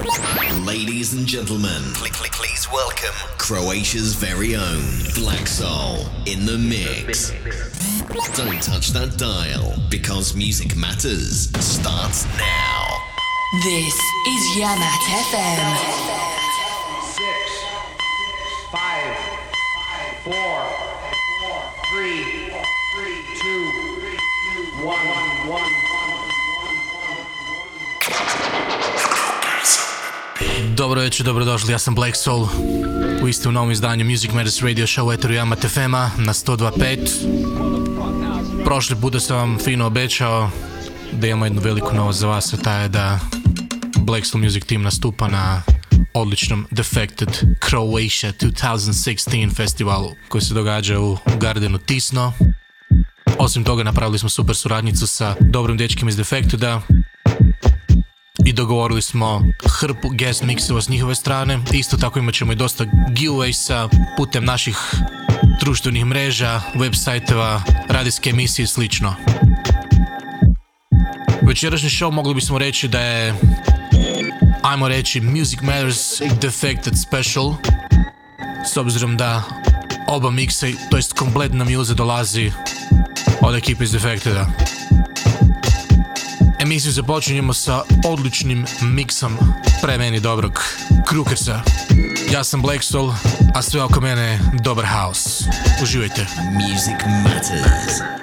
Ladies and gentlemen, please welcome Croatia's very own Black Soul in the mix. Don't touch that dial because music matters starts now. This is Yamat FM. Six, five, four, three, two, one, Dobro večer, dobrodošli, ja sam Black Soul u istom novom izdanju Music Matters Radio Show u Eteru Yamat FM-a na 102.5 Prošli puta sam vam fino obećao da imamo jednu veliku novost za vas, a ta je da Black Soul Music Team nastupa na odličnom Defected Croatia 2016 festivalu koji se događa u Gardenu Tisno. Osim toga napravili smo super suradnicu sa dobrim dečkim iz Defecteda i dogovorili smo hrpu guest mixova s njihove strane. Isto tako imat ćemo i dosta giveawaysa putem naših društvenih mreža, websajteva, radijske emisije i slično. Večerašnji show mogli bismo reći da je ajmo reći Music Matters Defected Special s obzirom da oba miksa, to jest kompletna muze dolazi od ekipe iz Defecteda. Emisiju započinjemo sa odličnim miksom pre meni dobrog Krukersa. Ja sam Black Soul, a sve oko mene je dobar house. Uživajte. Music matters.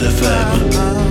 de femme.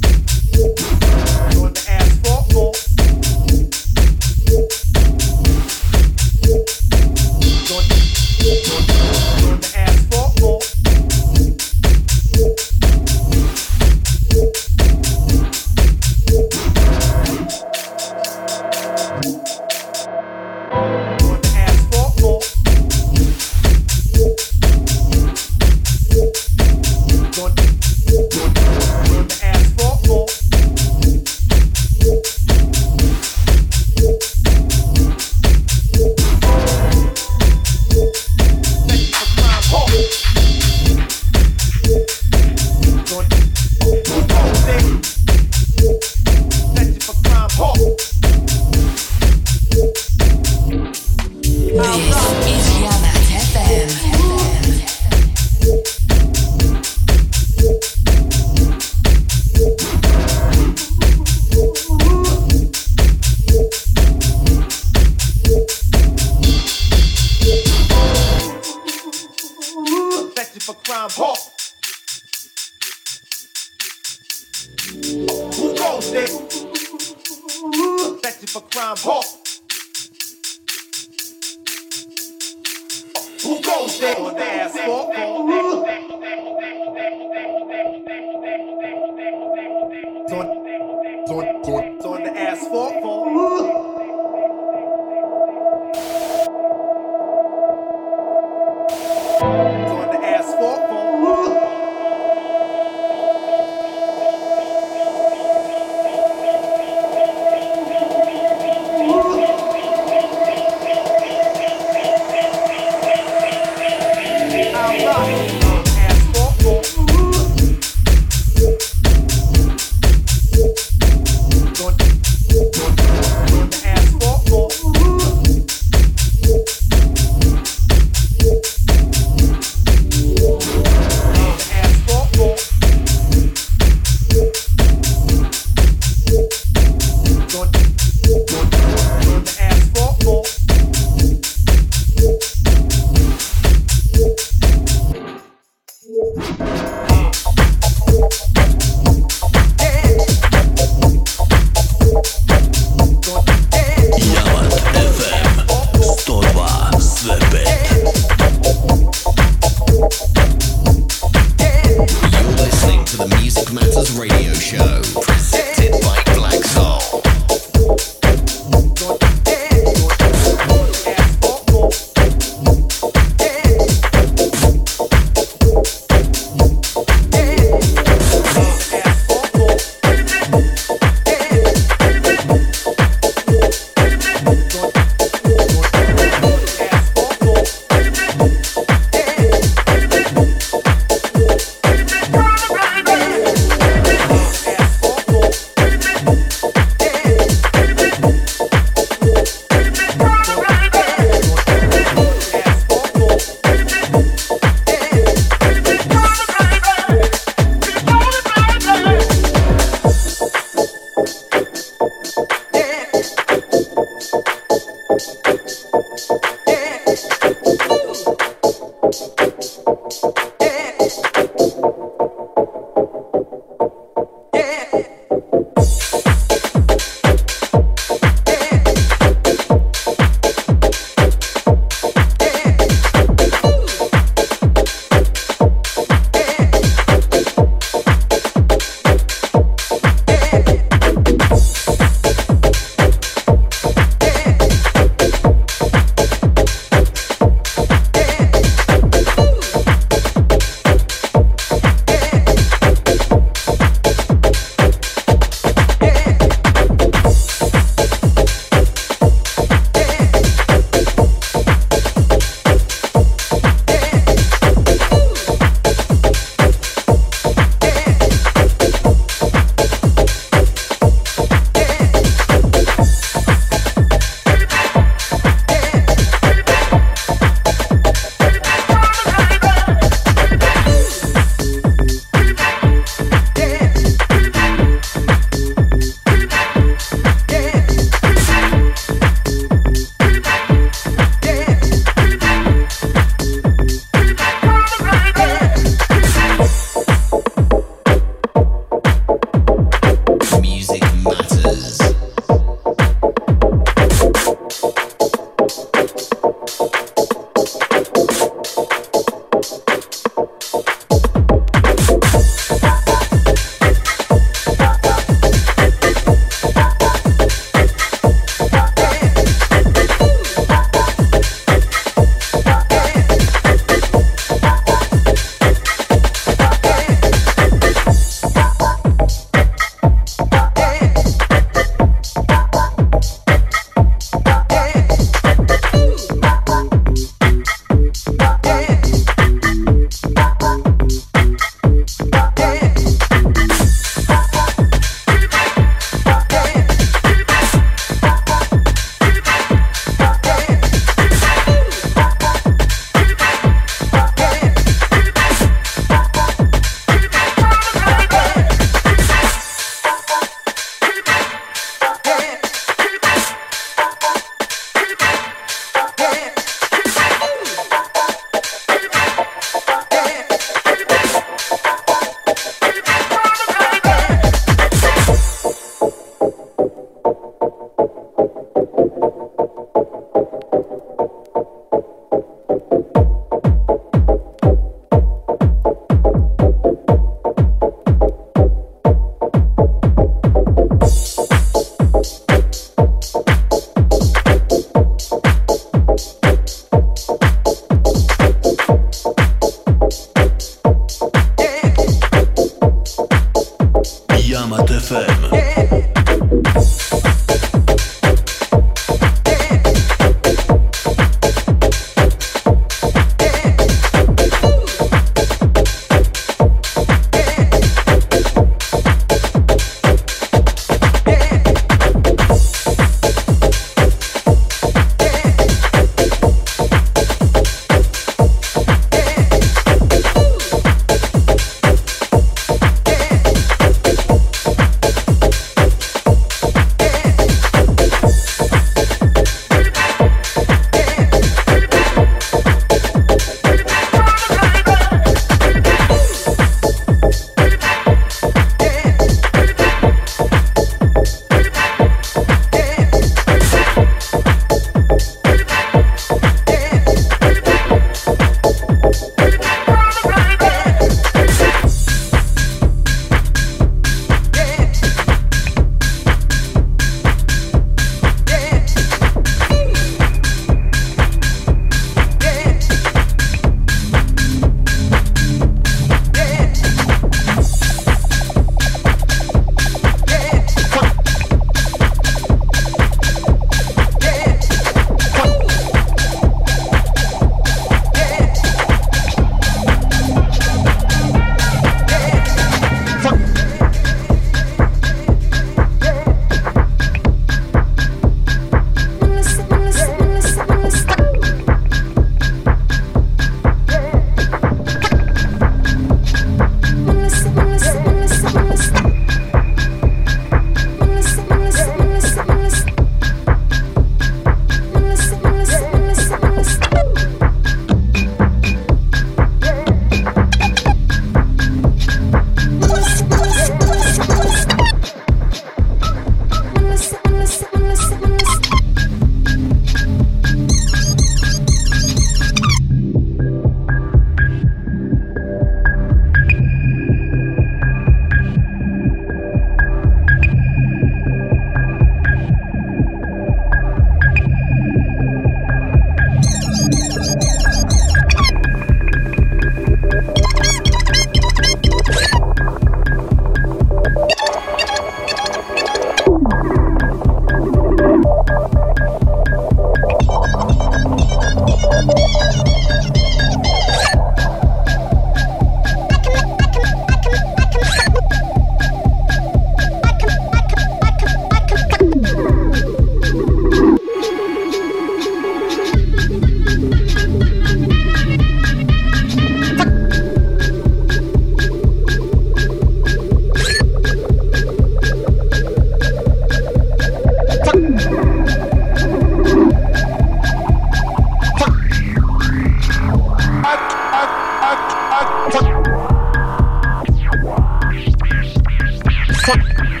Só...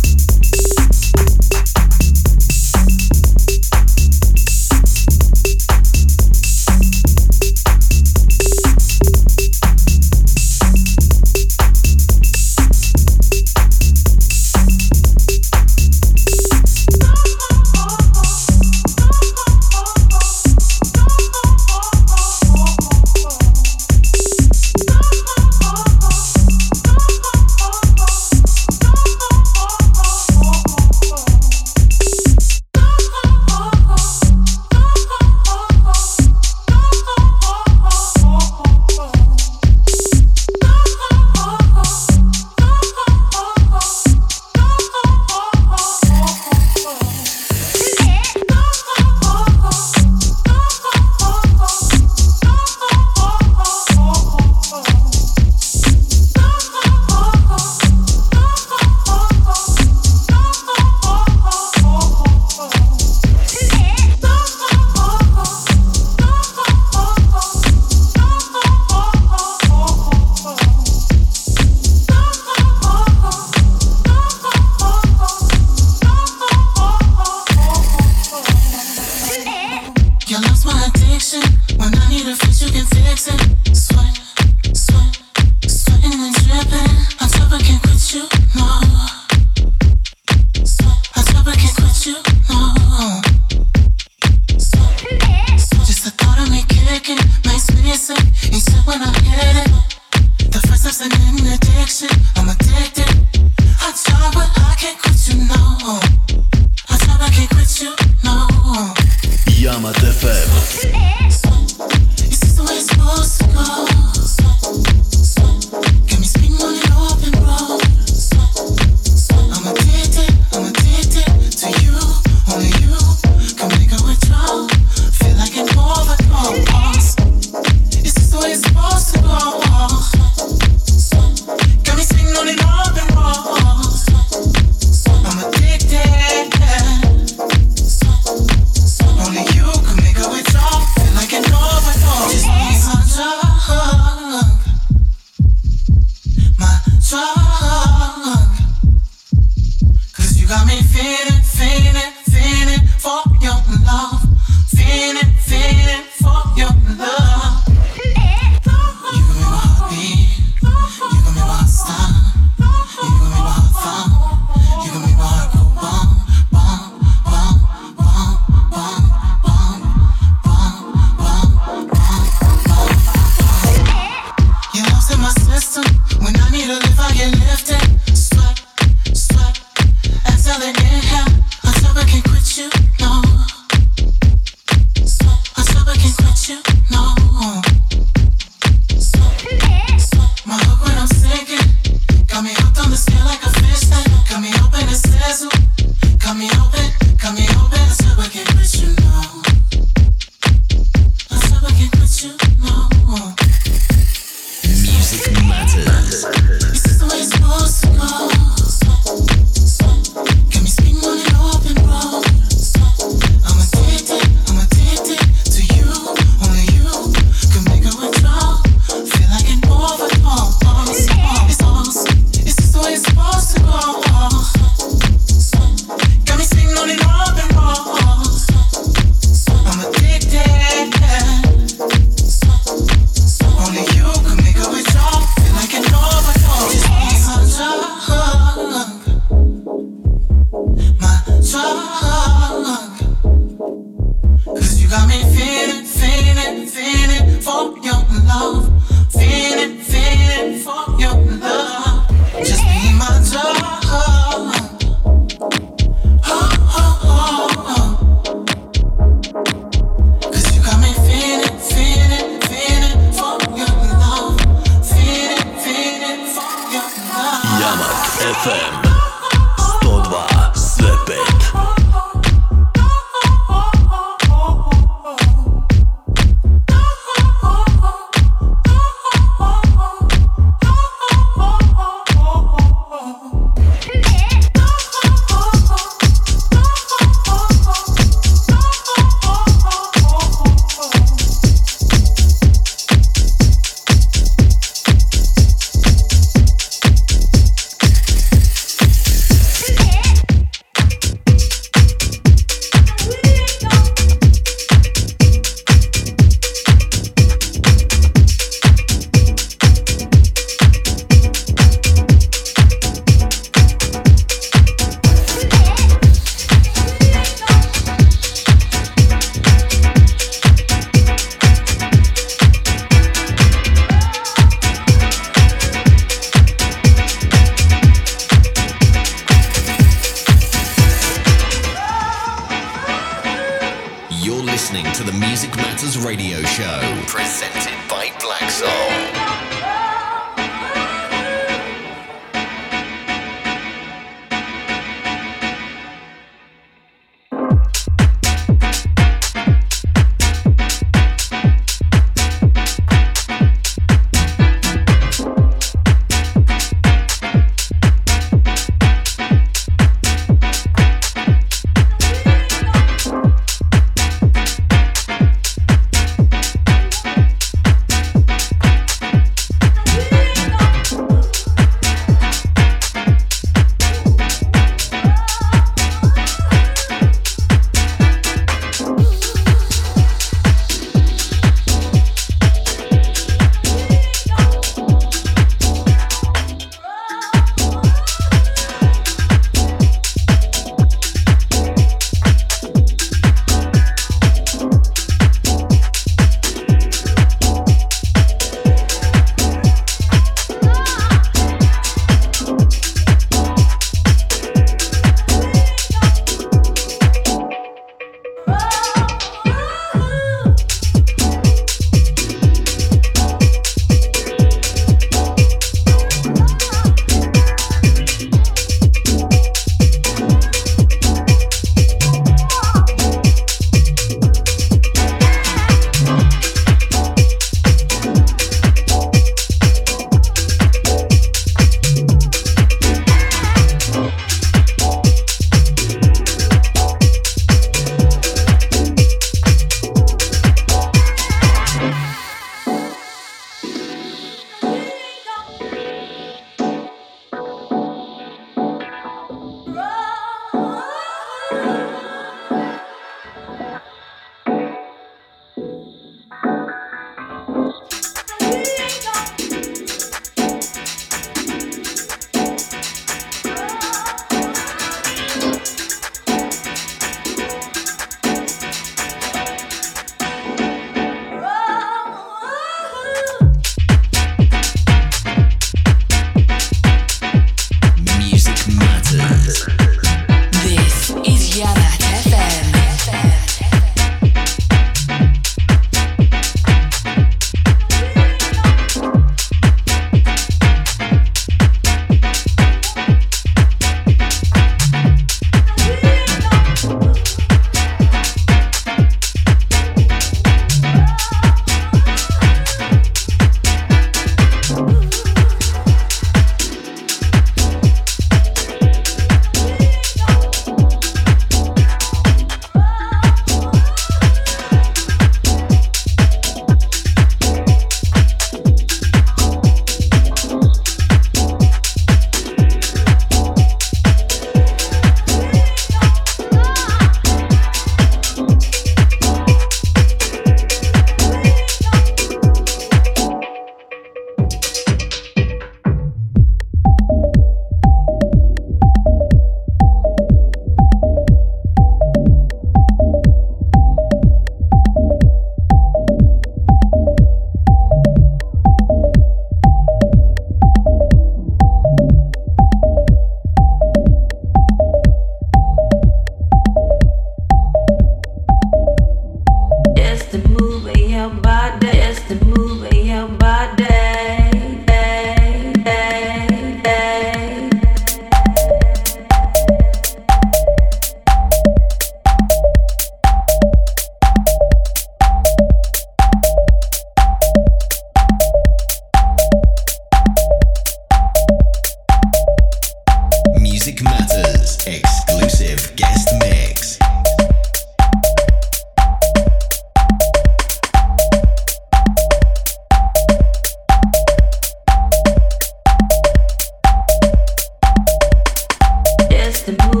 the move.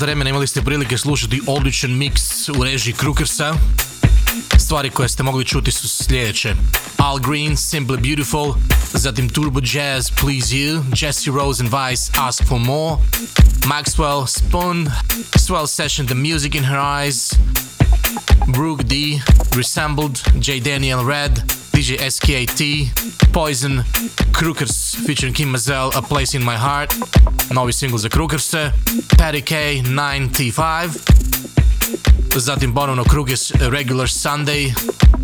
Sat vremena imali ste prilike slušati odličan mix u režiji Krukersa stvari koje ste mogli čuti su sljedeće. Al Green, Simply Beautiful, zatim Turbo Jazz, Please You, Jesse Rose and Vice, Ask for More, Maxwell, Spoon, Swell Session, The Music in Her Eyes, Brooke D, Resembled, J. Daniel Red, DJ SKAT, Poison, Crookers featuring Kim Mazel, A Place in My Heart, novi single za Crookerse, Patty K, 9T5, zatim ponovno Crookers Regular Sunday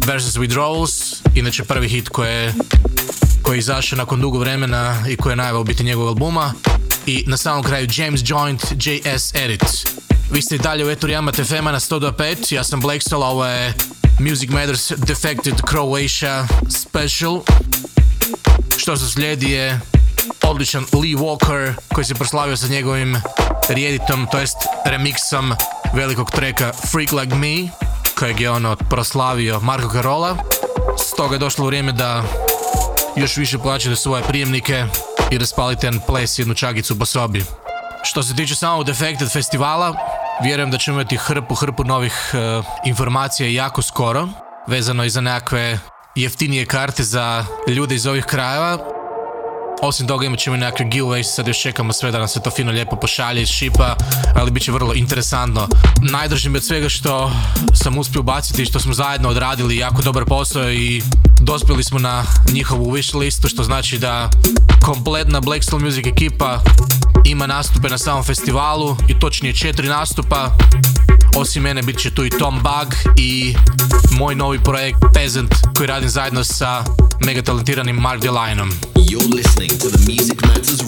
versus Withdrawals, inače prvi hit koji je koji je izašao nakon dugo vremena i koji je najava u biti njegovog albuma. I na samom kraju James Joint, JS Edit. Vi ste i dalje u Etur Yamat FM-a na 102.5, ja sam Black Soul, a ovo je Music Matters Defected Croatia Special. Što se slijedi je odličan Lee Walker koji se proslavio sa njegovim reeditom, to jest remixom velikog treka Freak Like Me kojeg je ono proslavio Marko Carola. Stoga je došlo vrijeme da još više plaćate svoje prijemnike i raspalite jedan ples, jednu čagicu po sobi. Što se tiče samog Defected festivala, vjerujem da ćemo imati hrpu, hrpu novih e, informacija jako skoro, vezano i za nekakve jeftinije karte za ljude iz ovih krajeva. Osim toga imat ćemo nekakve giveaways, sad još čekamo sve da nam se to fino lijepo pošalje iz šipa, ali bit će vrlo interesantno. Najdržim je od svega što sam uspio ubaciti i što smo zajedno odradili jako dobar posao i dospjeli smo na njihovu wish listu, što znači da kompletna Black Soul Music ekipa ima nastupe na samom festivalu i točnije četiri nastupa. Osim mene bit će tu i Tom Bug i moj novi projekt Peasant koji radim zajedno sa mega talentiranim Mark Delinom. You're listening to the Music Matters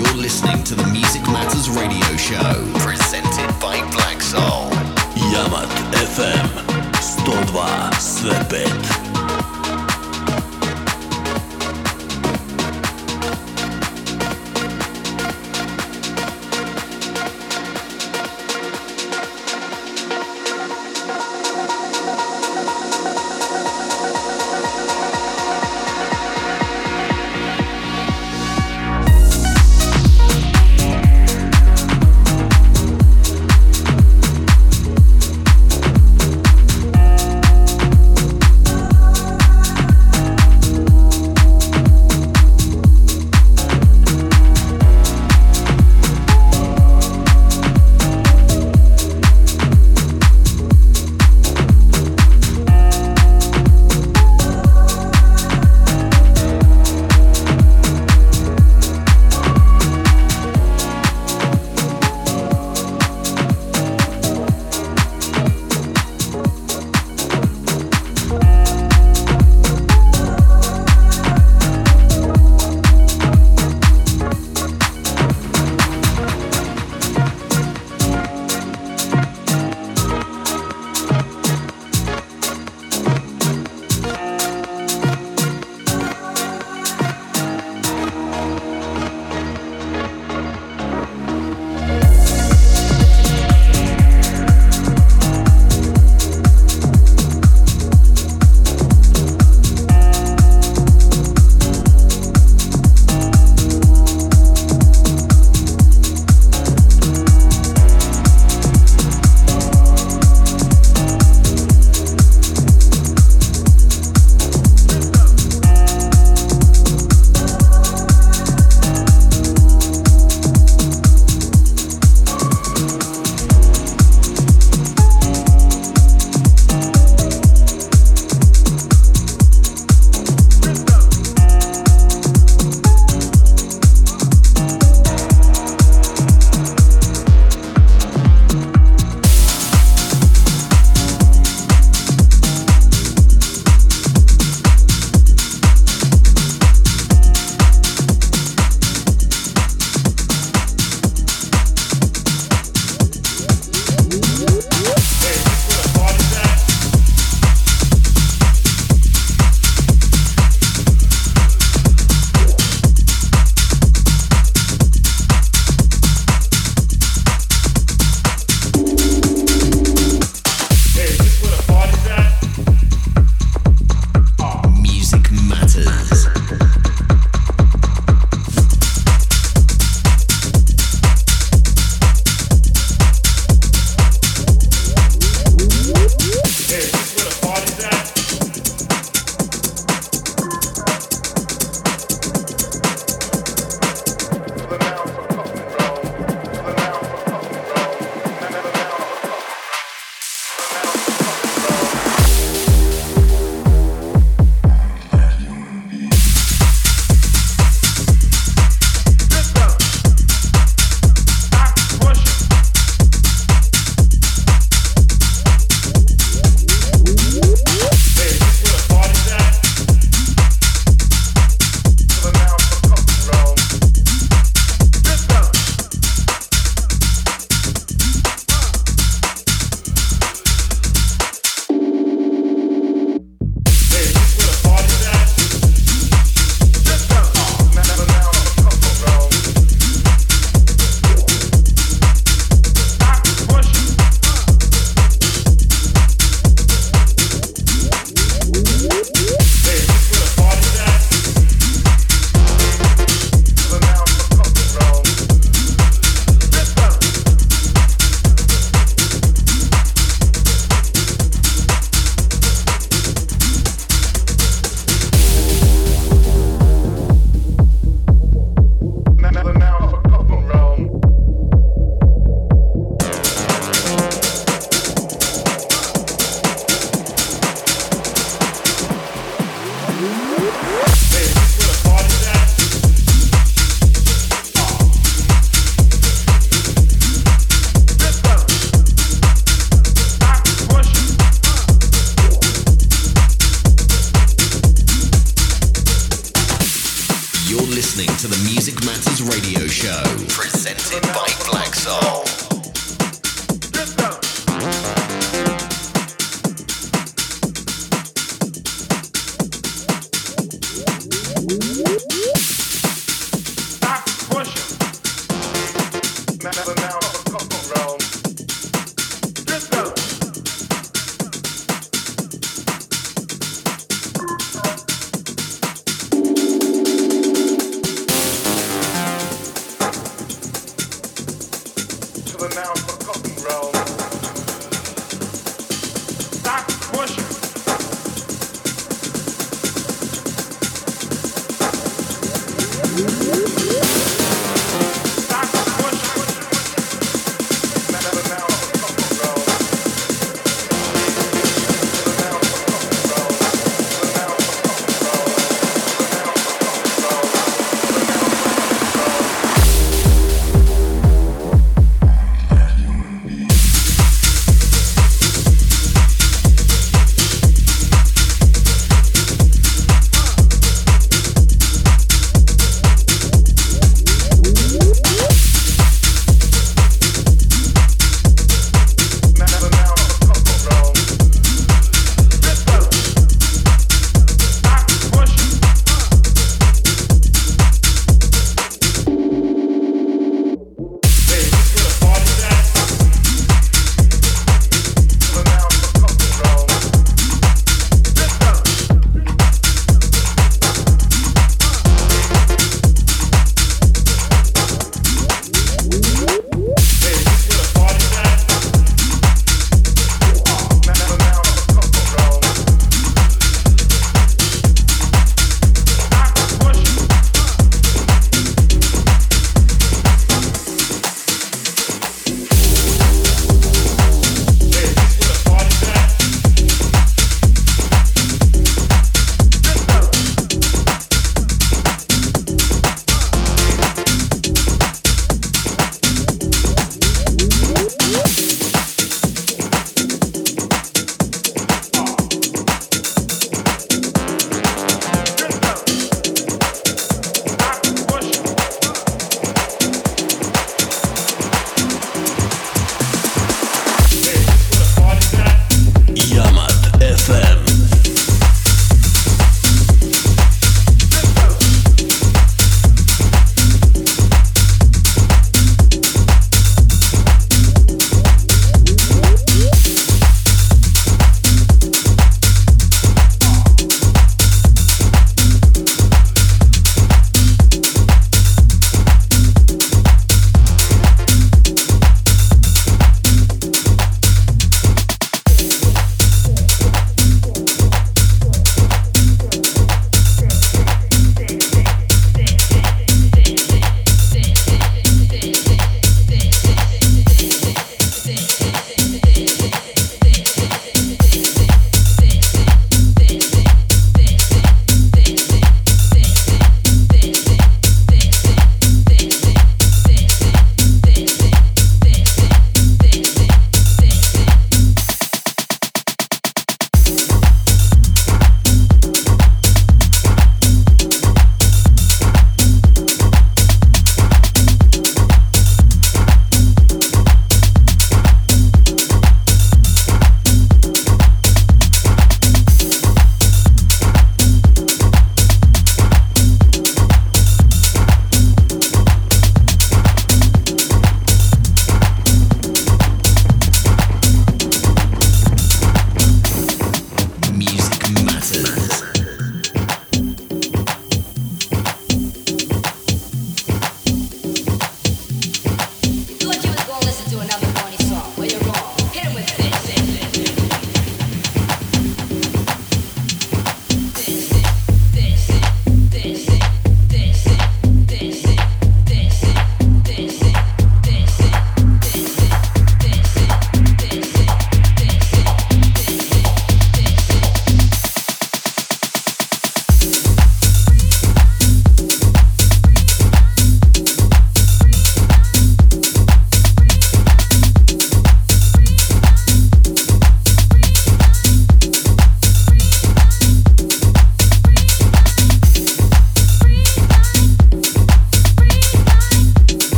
You're listening to the Music Matters radio show, presented by Black Soul. Jamat FM 102 sve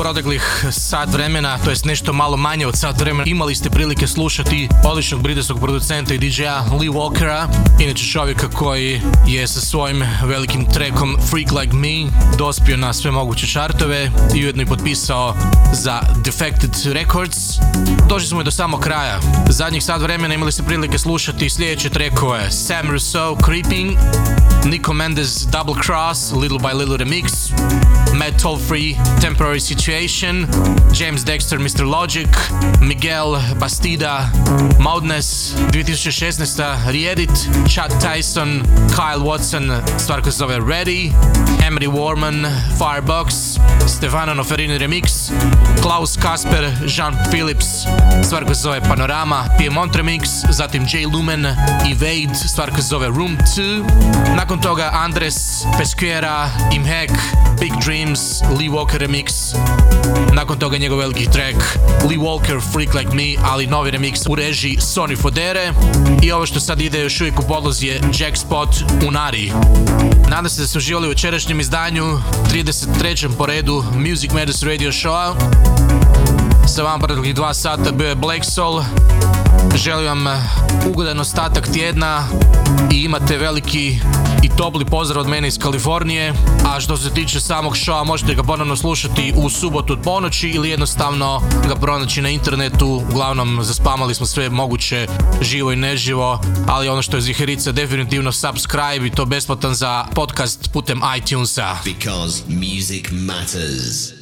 proteklih sat vremena, to jest nešto malo manje od sat vremena, imali ste prilike slušati odličnog britanskog producenta i DJ-a Lee Walkera, inače čovjeka koji je sa svojim velikim trekom Freak Like Me dospio na sve moguće čartove i ujedno i potpisao za Defected Records. Došli smo i do samog kraja. Zadnjih sat vremena imali ste prilike slušati sljedeće trekove Sam Rousseau Creeping, Nico Mendes Double Cross, Little by Little Remix, Matt Tollfree Temporary Situation, James Dexter Mr. Logic, Miguel Bastida Moudness, 2016. Riedit, Chad Tyson, Kyle Watson, stvar koja se zove Ready, Emery Warman, Firebox, Stefano Noferini Remix, Klaus Kasper, Jean Phillips, stvar koja se zove Panorama, Piemont Remix, zatim J Lumen i Wade, stvar koja se zove Room 2, nakon toga Andres Pesquera, Imhek, Big Dreams, Lee Walker Remix, nakon toga njegov veliki track Lee Walker Freak Like Me, ali novi remix u režiji Sony Fodere i ovo što sad ide još uvijek u podlozi je Jackspot Unari. Nadam se da ste uživali u večerašnjem izdanju 33. po redu Music Matters Radio Showa. Sa vama proteklih dva sata bio je Black Soul. Želim vam ugodan ostatak tjedna i imate veliki i topli pozdrav od mene iz Kalifornije. A što se tiče samog showa, možete ga ponovno slušati u subotu od ponoći ili jednostavno ga pronaći na internetu. Uglavnom, zaspamali smo sve moguće živo i neživo, ali ono što je ziherica definitivno subscribe i to besplatan za podcast putem iTunesa. Because music matters.